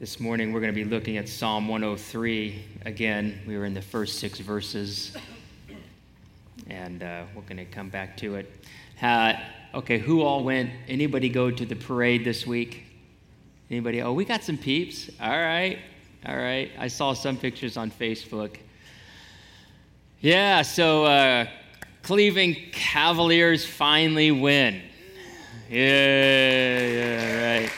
This morning we're going to be looking at Psalm 103 again. We were in the first six verses, and uh, we're going to come back to it. Uh, okay, who all went? Anybody go to the parade this week? Anybody? Oh, we got some peeps. All right, all right. I saw some pictures on Facebook. Yeah, so uh, Cleveland Cavaliers finally win. Yeah, yeah, right.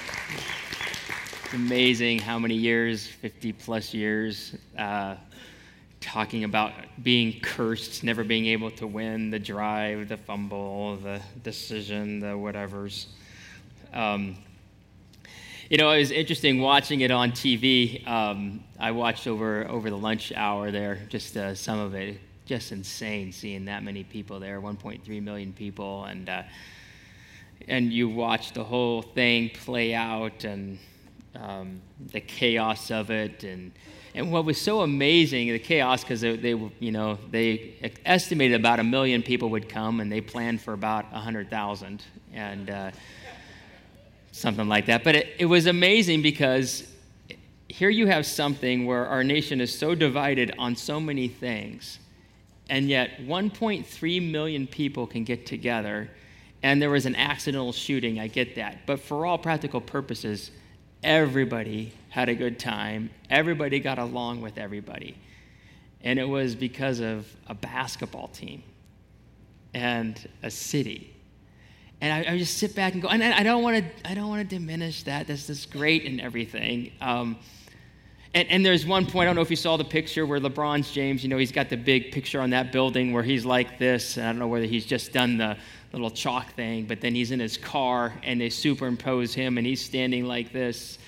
It's amazing how many years, 50 plus years, uh, talking about being cursed, never being able to win, the drive, the fumble, the decision, the whatevers. Um, you know, it was interesting watching it on TV. Um, I watched over over the lunch hour there, just uh, some of it. Just insane seeing that many people there, 1.3 million people, and uh, and you watch the whole thing play out, and um, the chaos of it. And and what was so amazing the chaos because they, they you know they estimated about a million people would come and they planned for about a hundred thousand and uh, something like that. But it, it was amazing because here you have something where our nation is so divided on so many things and yet 1.3 million people can get together and there was an accidental shooting. I get that. But for all practical purposes everybody had a good time, everybody got along with everybody. And it was because of a basketball team and a city. And I, I just sit back and go, and I, I don't want to, I don't want to diminish that. That's just great and everything. Um, and, and, there's one point, I don't know if you saw the picture where LeBron James, you know, he's got the big picture on that building where he's like this. And I don't know whether he's just done the little chalk thing, but then he's in his car and they superimpose him and he's standing like this.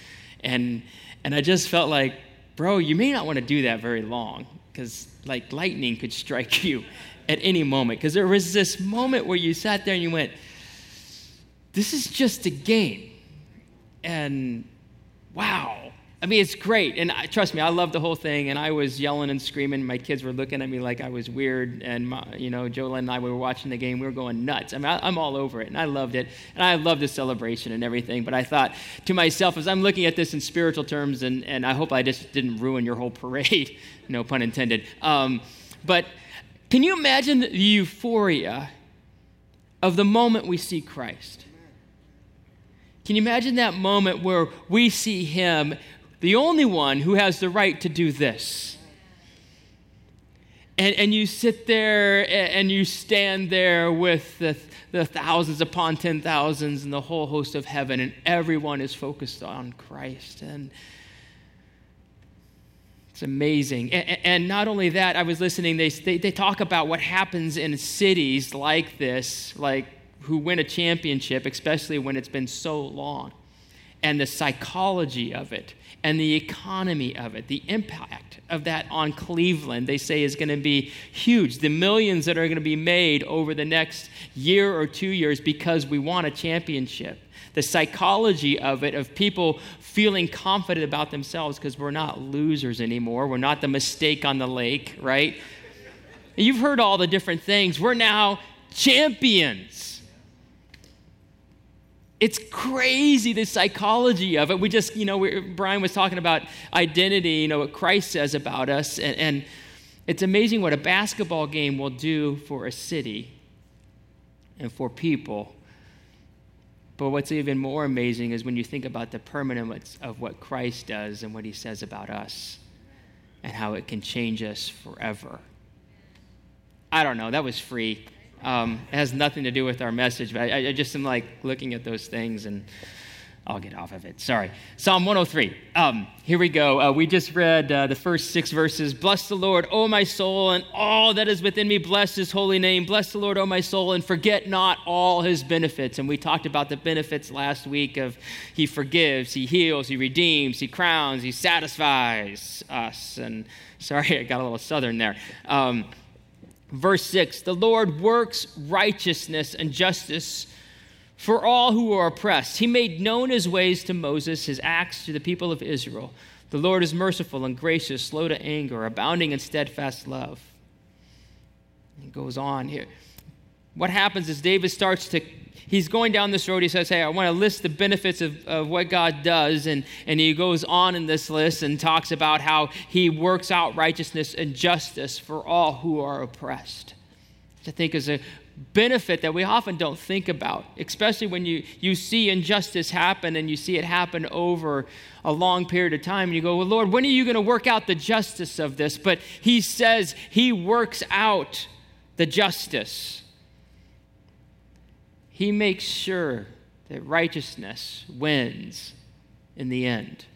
And, and I just felt like, bro, you may not want to do that very long because like lightning could strike you at any moment. Because there was this moment where you sat there and you went, this is just a game. And wow, I mean, it's great. And I, trust me, I love the whole thing. And I was yelling and screaming. My kids were looking at me like I was weird. And, my, you know, Jolene and I, we were watching the game. We were going nuts. I mean, I, am all over it. And I loved it. And I loved the celebration and everything. But I thought to myself, as I'm looking at this in spiritual terms, and, and I hope I just didn't ruin your whole parade, no pun intended. Um, but can you imagine the euphoria of the moment we see Christ? Can you imagine that moment where we see him the only one who has the right to do this. And, and you sit there and you stand there with the, the thousands upon ten thousands and the whole host of heaven, and everyone is focused on Christ. And it's amazing. And, and not only that, I was listening, they, they, they talk about what happens in cities like this, like who win a championship, especially when it's been so long, and the psychology of it and the economy of it, the impact of that on Cleveland, they say is going to be huge. The millions that are going to be made over the next year or two years because we want a championship. The psychology of it, of people feeling confident about themselves because we're not losers anymore. We're not the mistake on the lake, right? You've heard all the different things. We're now champions. It's crazy the psychology of it. We just, you know, Brian was talking about identity, you know, what Christ says about us. And, and it's amazing what a basketball game will do for a city and for people. But what's even more amazing is when you think about the permanence of what Christ does and what he says about us and how it can change us forever. I don't know, that was free. Um, it has nothing to do with our message, but I, I, just am like looking at those things and I'll get off of it. Sorry. Psalm 103. Um, here we go. Uh, we just read uh, the first six verses. Bless the Lord, O my soul, and all that is within me. Bless his holy name. Bless the Lord, O my soul, and forget not all his benefits. And we talked about the benefits last week of he forgives, he heals, he redeems, he crowns, he satisfies us. And sorry, I got a little southern there. Um, Verse 6 The Lord works righteousness and justice for all who are oppressed. He made known his ways to Moses, his acts to the people of Israel. The Lord is merciful and gracious, slow to anger, abounding in steadfast love. It goes on here. What happens is David starts to he's going down this road. He says, Hey, I want to list the benefits of, of what God does. And, and he goes on in this list and talks about how he works out righteousness and justice for all who are oppressed. Which I think is a benefit that we often don't think about, especially when you, you see injustice happen and you see it happen over a long period of time. And you go, Well, Lord, when are you going to work out the justice of this? But he says he works out the justice. He makes sure that righteousness wins in the end.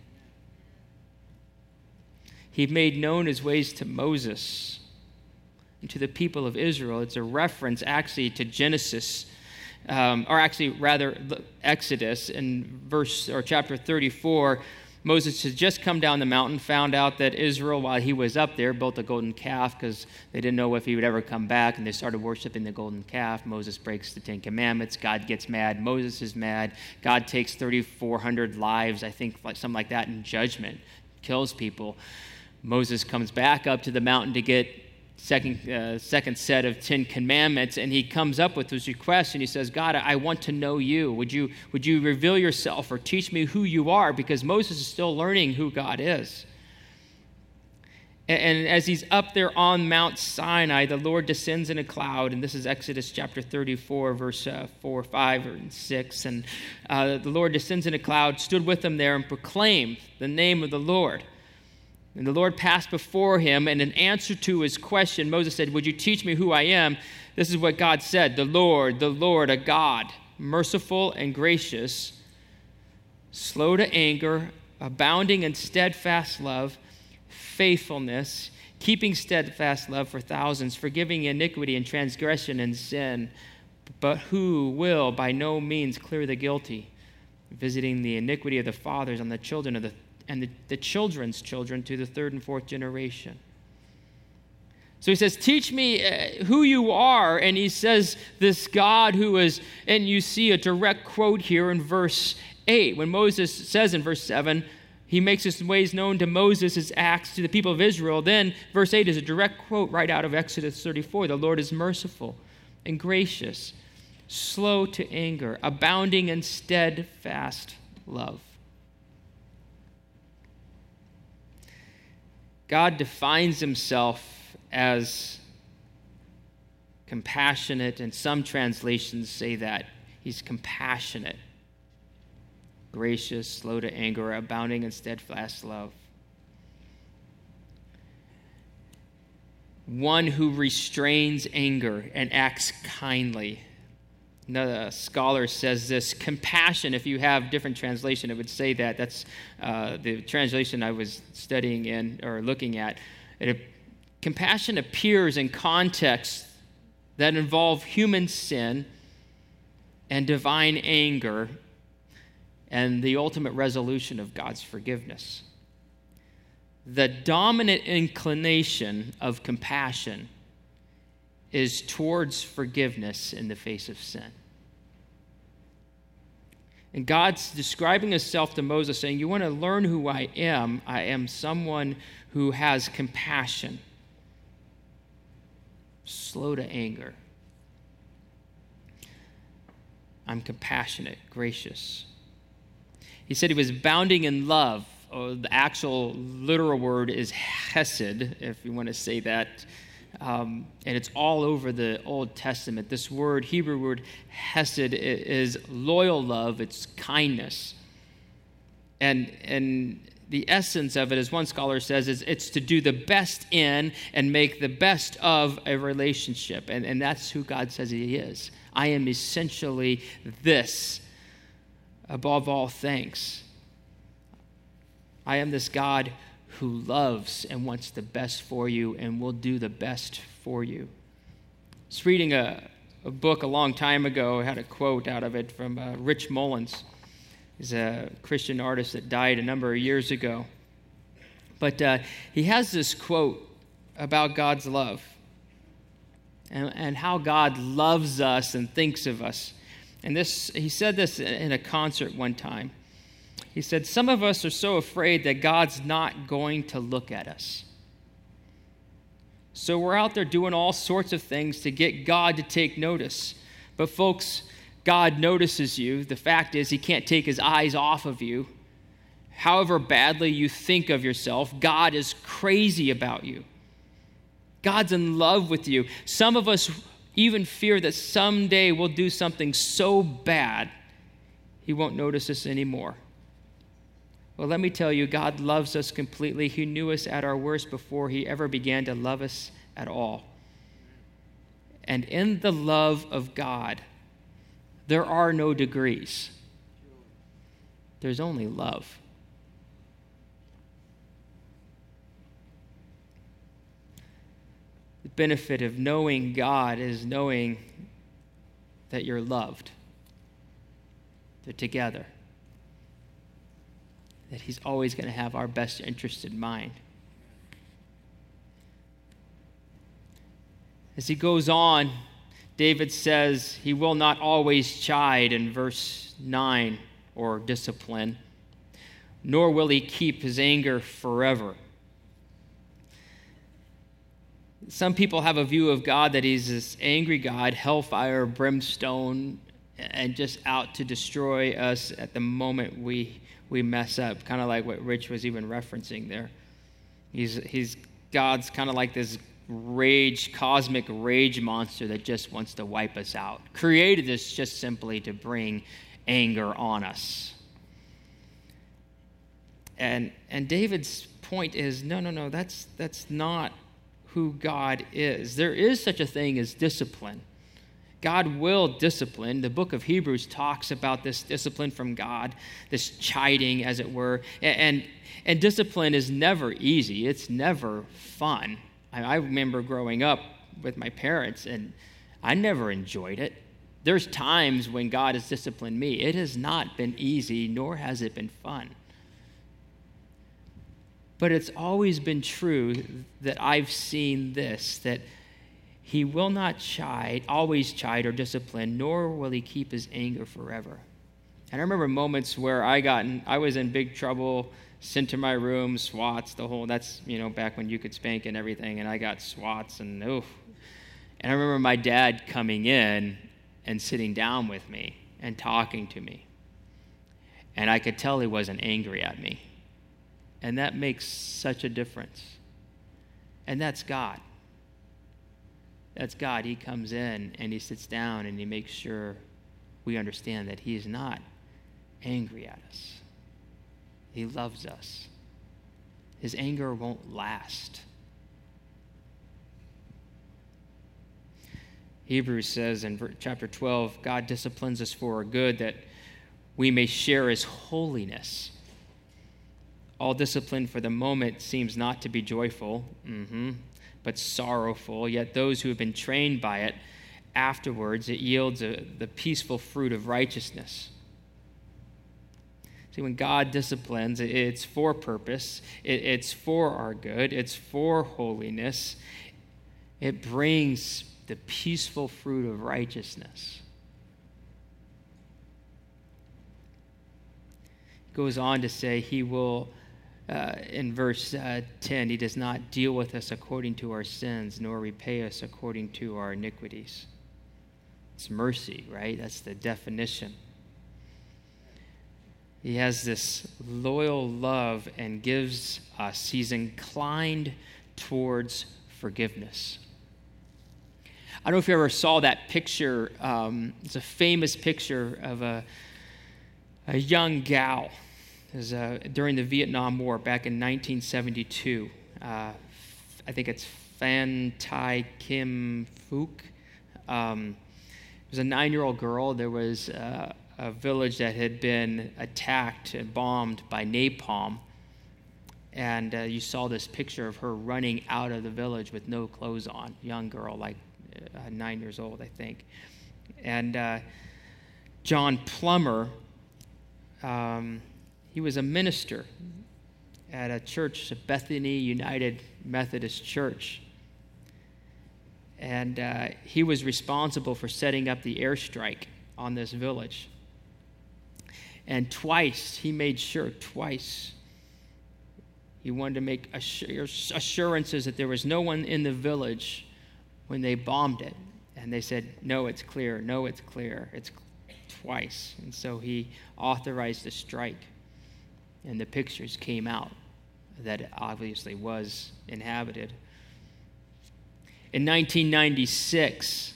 He made known his ways to Moses and to the people of Israel. It's a reference actually to Genesis, um, or actually rather Exodus in verse or chapter 34 Moses had just come down the mountain, found out that Israel, while he was up there, built a golden calf because they didn't know if he would ever come back, and they started worshiping the golden calf. Moses breaks the Ten Commandments. God gets mad. Moses is mad. God takes 3,400 lives, I think, like something like that, in judgment, kills people. Moses comes back up to the mountain to get second, uh, second set of Ten Commandments, and he comes up with this request and he says, God, I want to know you. Would you, would you reveal yourself or teach me who you are? Because Moses is still learning who God is. And, as he's up there on Mount Sinai, the Lord descends in a cloud, and this is Exodus chapter 34, verse uh, 4, 5, and 6. And uh, the Lord descends in a cloud, stood with them there, and proclaimed the name of the Lord. And the Lord passed before him, and in answer to his question, Moses said, Would you teach me who I am? This is what God said The Lord, the Lord, a God, merciful and gracious, slow to anger, abounding in steadfast love, faithfulness, keeping steadfast love for thousands, forgiving iniquity and transgression and sin, but who will by no means clear the guilty, visiting the iniquity of the fathers on the children of the and the, the children's children to the third and fourth generation. So he says, Teach me uh, who you are. And he says, This God who is, and you see a direct quote here in verse 8. When Moses says in verse 7, he makes his ways known to Moses, his acts to the people of Israel. Then, verse 8 is a direct quote right out of Exodus 34. The Lord is merciful and gracious, slow to anger, abounding in steadfast love. God defines himself as compassionate, and some translations say that he's compassionate, gracious, slow to anger, abounding in steadfast love. One who restrains anger and acts kindly. Another scholar says this compassion, if you have different translation, it would say that. That's uh, the translation I was studying in or looking at. It, compassion appears in contexts that involve human sin and divine anger and the ultimate resolution of God's forgiveness. The dominant inclination of compassion is towards forgiveness in the face of sin. And God's describing himself to Moses, saying, You want to learn who I am? I am someone who has compassion, slow to anger. I'm compassionate, gracious. He said he was bounding in love. Oh, the actual literal word is hesed, if you want to say that. Um, and it's all over the Old Testament. This word, Hebrew word hesed, is loyal love, it's kindness. And, and the essence of it, as one scholar says, is it's to do the best in and make the best of a relationship. And, and that's who God says He is. I am essentially this above all things. I am this God who loves and wants the best for you and will do the best for you. I was reading a, a book a long time ago. I had a quote out of it from uh, Rich Mullins. He's a Christian artist that died a number of years ago. But uh, he has this quote about God's love and, and how God loves us and thinks of us. And this, he said this in a concert one time. He said, Some of us are so afraid that God's not going to look at us. So we're out there doing all sorts of things to get God to take notice. But, folks, God notices you. The fact is, He can't take His eyes off of you. However badly you think of yourself, God is crazy about you. God's in love with you. Some of us even fear that someday we'll do something so bad, He won't notice us anymore. Well, let me tell you, God loves us completely. He knew us at our worst before He ever began to love us at all. And in the love of God, there are no degrees, there's only love. The benefit of knowing God is knowing that you're loved. They're together that He's always going to have our best interest in mind. As he goes on, David says he will not always chide in verse 9 or discipline, nor will he keep his anger forever. Some people have a view of God that he's this angry God, hellfire, brimstone, and just out to destroy us at the moment we we mess up, kind of like what Rich was even referencing there. He's, he's God's kind of like this rage, cosmic rage monster that just wants to wipe us out. Created this just simply to bring anger on us. And, and David's point is no, no, no, that's, that's not who God is. There is such a thing as discipline. God will discipline. The book of Hebrews talks about this discipline from God, this chiding, as it were. And, and discipline is never easy, it's never fun. I, remember growing up with my parents, and I never enjoyed it. There's times when God has disciplined me. It has not been easy, nor has it been fun. But it's always been true that I've seen this that he will not chide, always chide or discipline, nor will he keep his anger forever. And I remember moments where I got in, I was in big trouble, sent to my room, swats, the whole, that's, you know, back when you could spank and everything, and I got swats and oof. And I remember my dad coming in and sitting down with me and talking to me. And I could tell he wasn't angry at me. And that makes such a difference. And that's God. That's God. He comes in and he sits down and he makes sure we understand that he is not angry at us. He loves us. His anger won't last. Hebrews says in chapter 12 God disciplines us for our good that we may share his holiness. All discipline for the moment seems not to be joyful. Mm-hmm but sorrowful. Yet those who have been trained by it, afterwards it yields a, the peaceful fruit of righteousness. See, when God disciplines, it's for purpose, it's for our good, it's for holiness. It brings the peaceful fruit of righteousness. It goes on to say, He will uh, in verse uh, 10, he does not deal with us according to our sins, nor repay us according to our iniquities. It's mercy, right? That's the definition. He has this loyal love and gives us, he's inclined towards forgiveness. I don't know if you ever saw that picture. Um, it's a famous picture of a, a young gal is uh, during the Vietnam War back in 1972. Uh, I think it's Phan Thai Kim Phuc. Um, it was a nine year old girl. There was uh, a village that had been attacked and bombed by napalm. And uh, you saw this picture of her running out of the village with no clothes on, young girl, like uh, nine years old, I think. And uh, John Plummer, um, he was a minister at a church, Bethany United Methodist Church. And uh, he was responsible for setting up the airstrike on this village. And twice, he made sure, twice, he wanted to make assurances that there was no one in the village when they bombed it. And they said, No, it's clear. No, it's clear. It's twice. And so he authorized the strike. And the pictures came out that it obviously was inhabited. In 1996,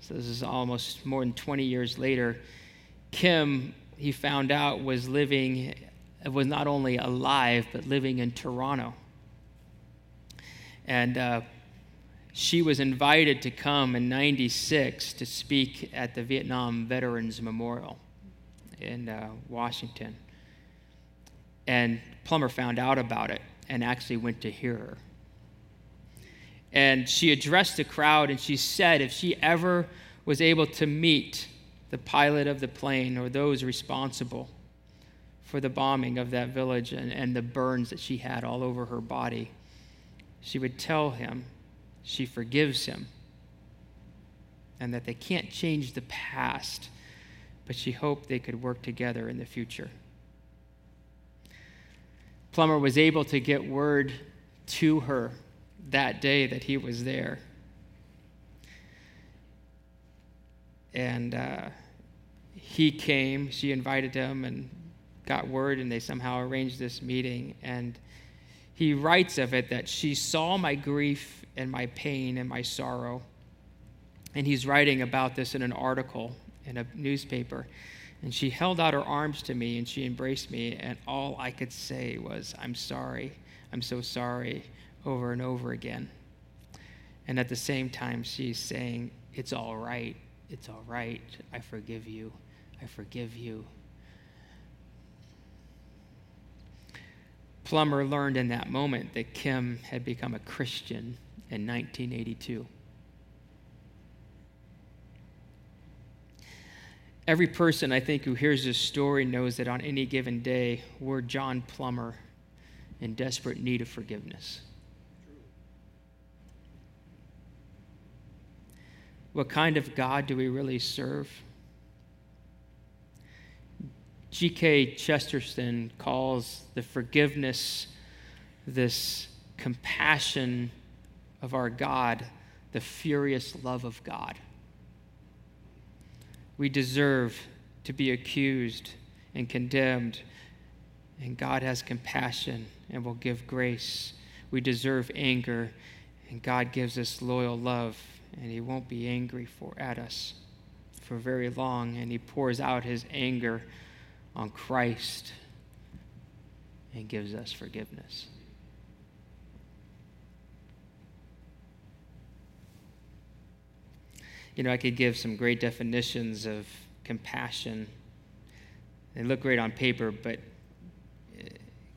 so this is almost more than 20 years later, Kim, he found out, was living, was not only alive, but living in Toronto. And uh, she was invited to come in 96 to speak at the Vietnam Veterans Memorial in uh, Washington. And Plummer found out about it and actually went to hear her. And she addressed the crowd and she said if she ever was able to meet the pilot of the plane or those responsible for the bombing of that village and, and the burns that she had all over her body, she would tell him she forgives him and that they can't change the past, but she hoped they could work together in the future. Plummer was able to get word to her that day that he was there. And uh, he came, she invited him and got word, and they somehow arranged this meeting. And he writes of it that she saw my grief and my pain and my sorrow. And he's writing about this in an article in a newspaper. And she held out her arms to me and she embraced me, and all I could say was, I'm sorry. I'm so sorry, over and over again. And at the same time, she's saying, It's all right. It's all right. I forgive you. I forgive you. Plummer learned in that moment that Kim had become a Christian in 1982. Every person, I think, who hears this story knows that on any given day, we're John Plummer in desperate need of forgiveness. What kind of God do we really serve? G.K. Chesterton calls the forgiveness, this compassion of our God, the furious love of God we deserve to be accused and condemned. And God has compassion and will give grace. We deserve anger, and God gives us loyal love, and He won't be angry for, at us for very long. And He pours out His anger on Christ and gives us forgiveness. You know, I could give some great definitions of compassion. They look great on paper, but uh,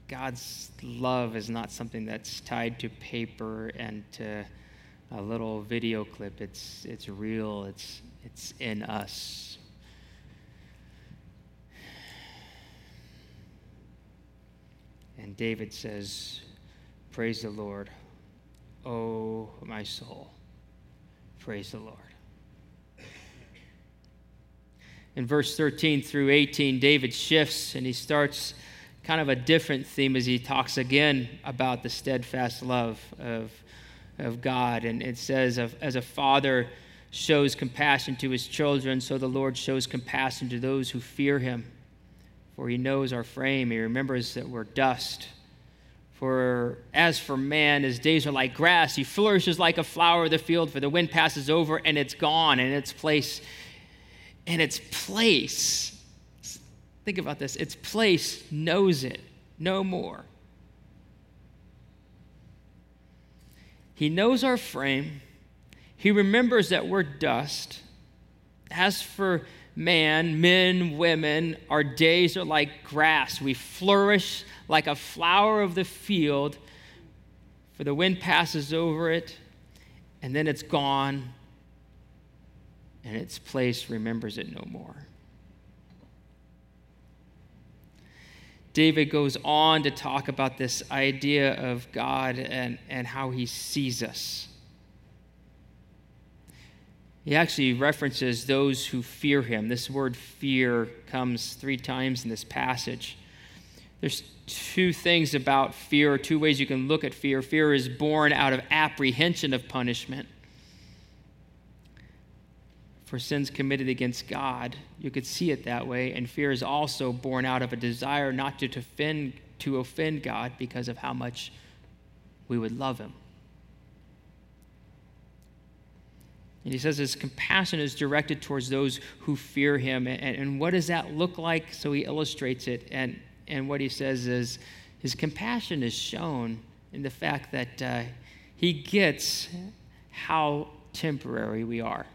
God's love is not something that's tied to paper and to a little video clip. It's, it's real, it's, it's in us. And David says, Praise the Lord. Oh, my soul. Praise the Lord. In verse 13 through 18, David shifts and he starts kind of a different theme as he talks again about the steadfast love of, of God. And it says, As a father shows compassion to his children, so the Lord shows compassion to those who fear him. For he knows our frame, he remembers that we're dust. For as for man, his days are like grass. He flourishes like a flower of the field, for the wind passes over and it's gone, and its place and its place, think about this, its place knows it no more. He knows our frame. He remembers that we're dust. As for man, men, women, our days are like grass. We flourish like a flower of the field, for the wind passes over it, and then it's gone, and its place remembers it no more. David goes on to talk about this idea of God and, and how he sees us. He actually references those who fear him. This word fear comes three times in this passage. There's two things about fear, two ways you can look at fear. Fear is born out of apprehension of punishment, for sins committed against God. You could see it that way. And fear is also born out of a desire not to offend, to offend God because of how much we would love Him. And he says his compassion is directed towards those who fear him. And, and, what does that look like? So he illustrates it. And, and what he says is his compassion is shown in the fact that uh, he gets how temporary we are.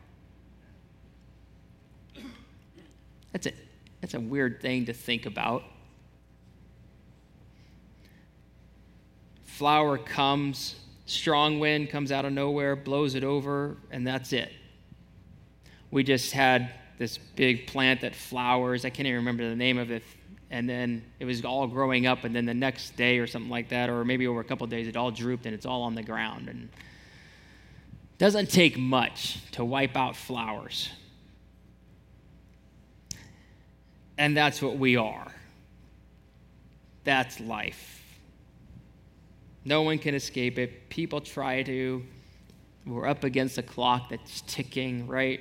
That's a, that's a weird thing to think about. Flower comes, strong wind comes out of nowhere, blows it over, and that's it. We just had this big plant that flowers. I can't even remember the name of it. And then it was all growing up, and then the next day or something like that, or maybe over a couple days, it all drooped and it's all on the ground. And doesn't take much to wipe out flowers. And that's what we are. That's life. No one can escape it. People try to. We're up against a clock that's ticking, right?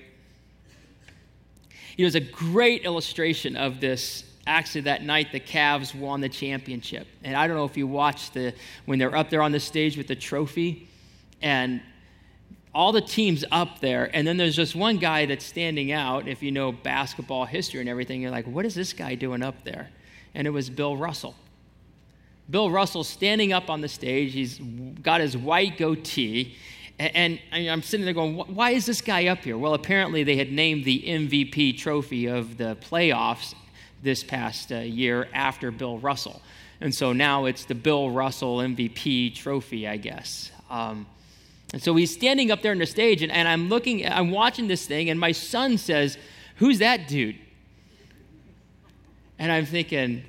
Know, there's a great illustration of this. Actually, that night the Cavs won the championship. And I don't know if you watched the when they're up there on the stage with the trophy, and all the teams up there, and then there's just one guy that's standing out. If you know basketball history and everything, you're like, what is this guy doing up there? And it was Bill Russell. Bill Russell standing up on the stage. He's got his white goatee. And, I'm sitting there going, why is this guy up here? Well, apparently they had named the MVP trophy of the playoffs this past uh, year after Bill Russell. And so now it's the Bill Russell MVP trophy, I guess. Um, and so he's standing up there on the stage, and, and I'm looking, I'm watching this thing, and my son says, Who's that dude? And I'm thinking,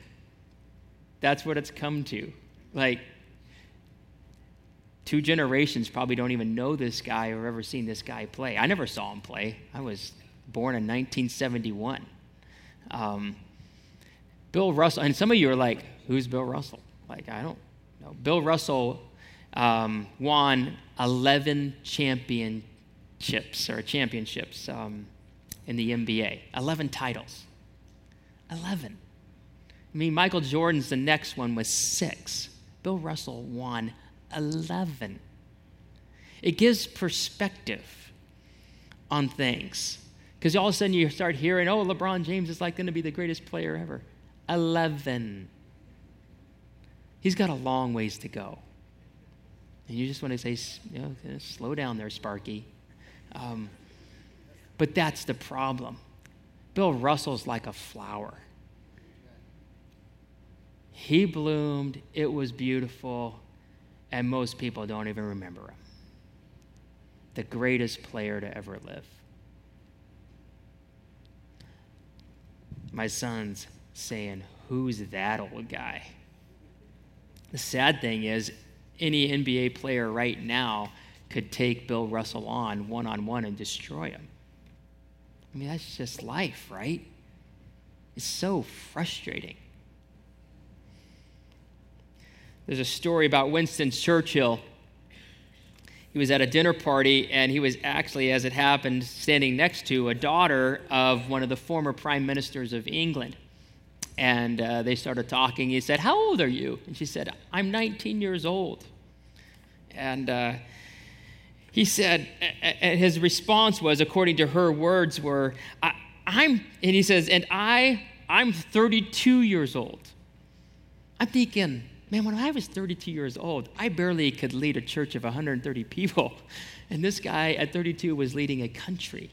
that's what it's come to. Like, two generations probably don't even know this guy or ever seen this guy play. I never saw him play. I was born in 1971. Um, Bill Russell, and some of you are like, who's Bill Russell? Like, I don't know. Bill Russell um, won 11 championships or championships um, in the NBA, 11 titles. 11. I mean, Michael Jordan's the next one was six. Bill Russell won 11. It gives perspective on things. Because all of a sudden you start hearing, oh, LeBron James is like going to be the greatest player ever. 11. He's got a long ways to go. And you just want to say, you know, slow down there, Sparky. Um, but that's the problem. Bill Russell's like a flower. He bloomed, it was beautiful, and most people don't even remember him. The greatest player to ever live. My son's saying, Who's that old guy? The sad thing is, any NBA player right now could take Bill Russell on one on one and destroy him. I mean, that's just life, right? It's so frustrating. There's a story about Winston Churchill. He was at a dinner party, and he was actually, as it happened, standing next to a daughter of one of the former prime ministers of England. And uh, they started talking. He said, How old are you? And she said, I'm 19 years old. And uh, he said, and his response was, according to her words, were, I, am and he says, and I, I'm 32 years old. I'm thinking, Man, when I was 32 years old, I barely could lead a church of 130 people. And this guy at 32 was leading a country.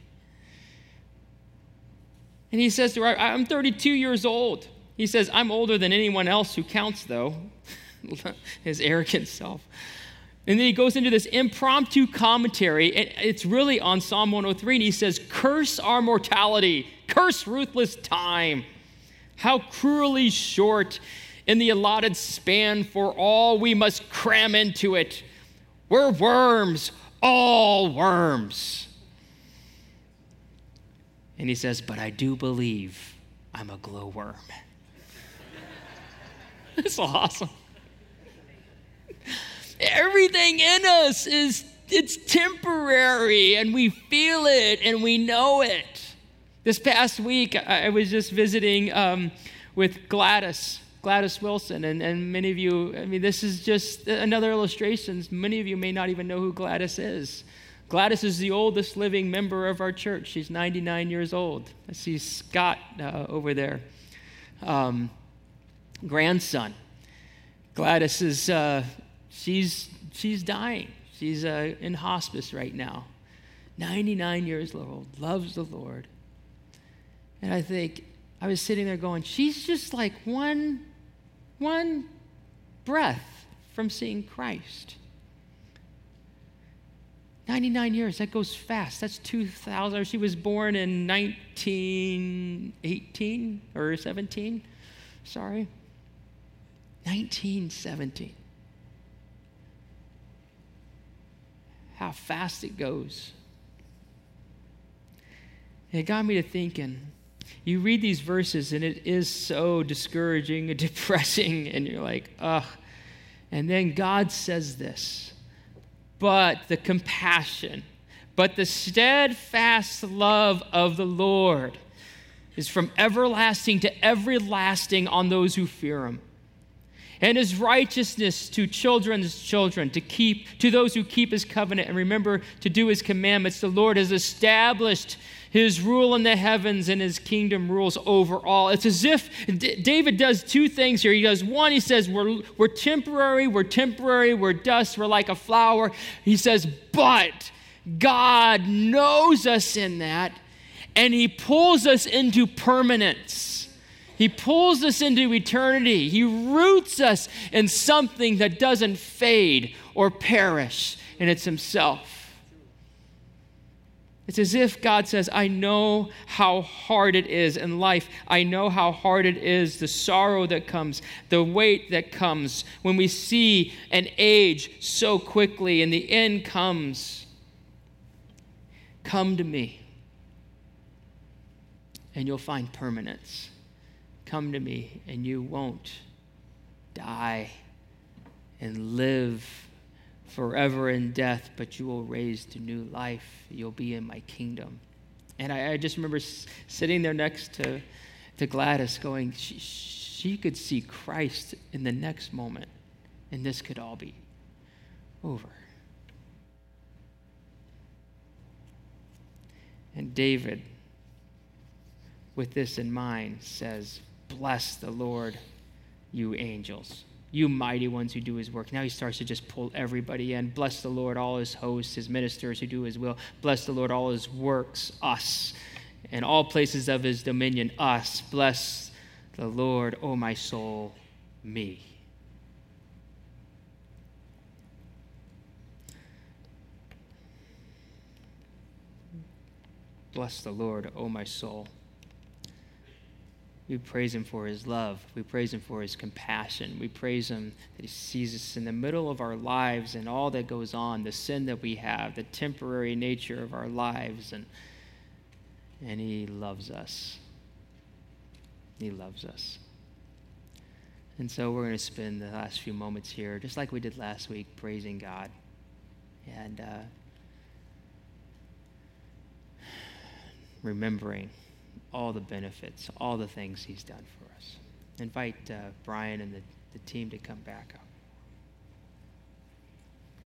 And he says to her, I'm 32 years old. He says, I'm older than anyone else who counts, though. His arrogant self. And then he goes into this impromptu commentary, it's really on Psalm 103, and he says, Curse our mortality, curse ruthless time. How cruelly short in the allotted span for all we must cram into it. We're worms, all worms. And he says, But I do believe I'm a glowworm. It's awesome. Everything in us is it's temporary and we feel it and we know it. This past week, I was just visiting um, with Gladys, Gladys Wilson, and, and many of you, I mean, this is just another illustration. Many of you may not even know who Gladys is. Gladys is the oldest living member of our church. She's 99 years old. I see Scott uh, over there, um, grandson. Gladys is, uh, she's, she's dying. She's uh, in hospice right now. 99 years old, loves the Lord. And I think, I was sitting there going, she's just like one, one breath from seeing Christ. 99 years, that goes fast. That's 2000. She was born in 1918 or 17. Sorry. 1917. How fast it goes. it got me to thinking. You read these verses and it is so discouraging and depressing, and you're like, ugh. And then God says this but the compassion, but the steadfast love of the Lord is from everlasting to everlasting on those who fear him. And his righteousness to children's children, to keep to those who keep his covenant and remember to do his commandments. The Lord has established his rule in the heavens and his kingdom rules over all. It's as if D- David does two things here. He does one, he says, we're, we're temporary, we're temporary, we're dust, we're like a flower. He says, but God knows us in that, and he pulls us into permanence. He pulls us into eternity. He roots us in something that doesn't fade or perish, and it's Himself. It's as if God says, I know how hard it is in life. I know how hard it is, the sorrow that comes, the weight that comes when we see an age so quickly and the end comes. Come to me, and you'll find permanence. Come to me, and you won't die and live forever in death, but you will raise to new life. You'll be in my kingdom. And I, I just remember s- sitting there next to, to Gladys going, she, she could see Christ in the next moment, and this could all be over. And David, with this in mind, says, Bless the Lord, you angels you mighty ones who do his work. Now he starts to just pull everybody in. Bless the Lord, all his hosts, his ministers who do his will. Bless the Lord, all his works, us, and all places of his dominion, us. Bless the Lord, O oh my soul, me. Bless the Lord, O oh my soul. We praise him for his love. We praise him for his compassion. We praise him that he sees us in the middle of our lives and all that goes on, the sin that we have, the temporary nature of our lives, and, and he loves us. He loves us. And so we're going to spend the last few moments here, just like we did last week, praising God. And uh, remembering all the benefits, all the things He's done for us. invite uh, Brian and the, the team to come back up.